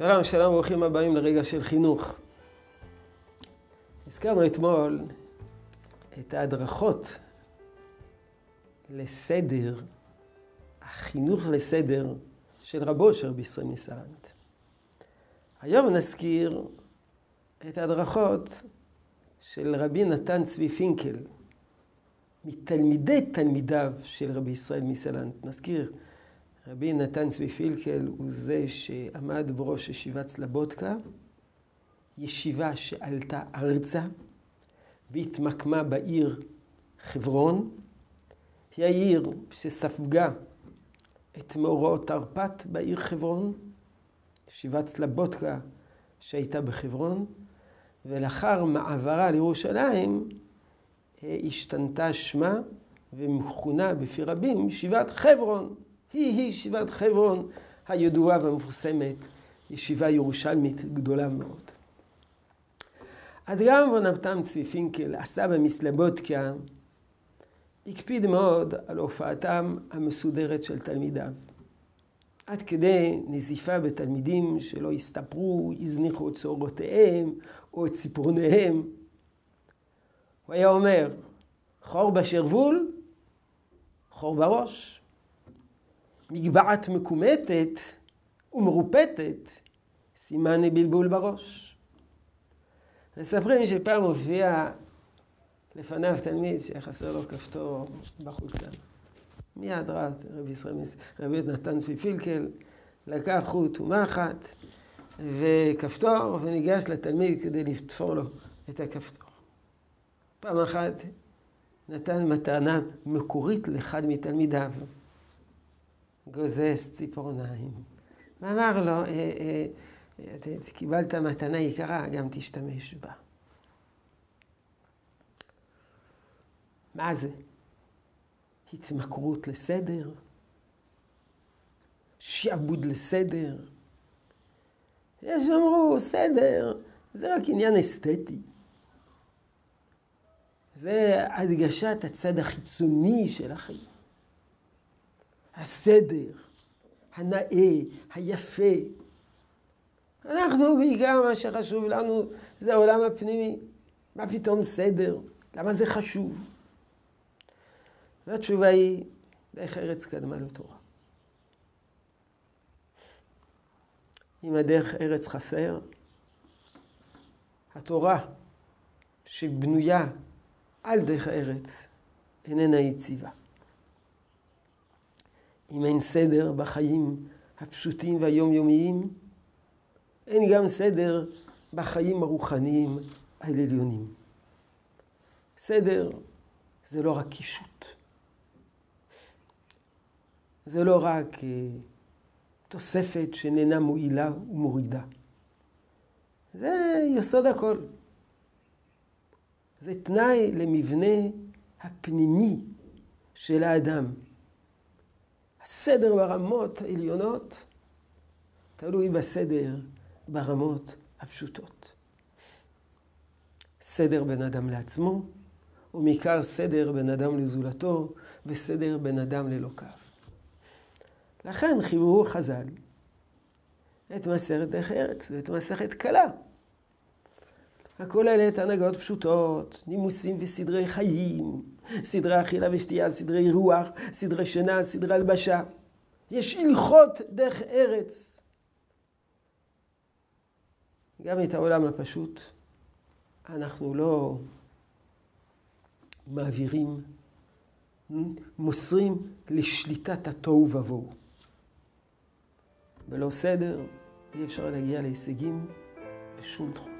שלום, שלום, ברוכים הבאים לרגע של חינוך. הזכרנו אתמול את ההדרכות לסדר, החינוך לסדר של רבו של רבי ישראל מסלנט. היום נזכיר את ההדרכות של רבי נתן צבי פינקל, מתלמידי תלמידיו של רבי ישראל מסלנט. נזכיר רבי נתן צבי פילקל הוא זה שעמד בראש ישיבת סלבודקה, ישיבה שעלתה ארצה והתמקמה בעיר חברון. היא העיר שספגה את מאורעות תרפ"ט בעיר חברון, ישיבת סלבודקה שהייתה בחברון, ולאחר מעברה לירושלים השתנתה שמה ומכונה בפי רבים ישיבת חברון. היא-היא ישיבת חברון הידועה והמפורסמת, ישיבה ירושלמית גדולה מאוד. אז גם רב צבי פינקל, הסבא מסלבודקה, הקפיד מאוד על הופעתם המסודרת של תלמידיו. עד כדי נזיפה בתלמידים שלא הסתפרו, הזניחו את צהרותיהם או את ציפורניהם. הוא היה אומר, חור בשרוול, חור בראש. מגבעת מקומטת ומרופטת, סימן לבלבול בראש. מספרים שפעם הופיע לפניו תלמיד שחסר לו כפתור בחוצה. מיד רב רבי ישראל, רבי נתן צבי פילקל, לקח חוט ומחט וכפתור וניגש לתלמיד כדי לתפור לו את הכפתור. פעם אחת נתן מתנה מקורית לאחד מתלמידיו. גוזס ציפורניים. ואמר לו, אה, אה, קיבלת מתנה יקרה, גם תשתמש בה. מה זה? התמכרות לסדר? שעבוד לסדר? יש שאמרו, סדר, זה רק עניין אסתטי. זה הדגשת הצד החיצוני של החיים. הסדר, הנאה, היפה. אנחנו בעיקר מה שחשוב לנו זה העולם הפנימי. מה פתאום סדר? למה זה חשוב? והתשובה היא, דרך ארץ קדמה לתורה. אם הדרך ארץ חסר, התורה שבנויה על דרך הארץ איננה יציבה. אם אין סדר בחיים הפשוטים והיומיומיים, אין גם סדר בחיים הרוחניים העליונים. סדר זה לא רק קישוט. זה לא רק uh, תוספת שאיננה מועילה ומורידה. זה יסוד הכל. זה תנאי למבנה הפנימי של האדם. הסדר ברמות העליונות תלוי בסדר ברמות הפשוטות. סדר בין אדם לעצמו, ומעיקר סדר בין אדם לזולתו, וסדר בין אדם לאלוקיו. לכן חיברו חז"ל את מסכת דרך ארץ ואת מסכת קלה. הכוללת הנהגות פשוטות, נימוסים וסדרי חיים, סדרי אכילה ושתייה, סדרי רוח, סדרי שינה, סדרי הלבשה. יש הלכות דרך ארץ. גם את העולם הפשוט אנחנו לא מעבירים, מוסרים לשליטת התוהו ובוהו. בלא סדר אי אפשר להגיע להישגים בשום תחום.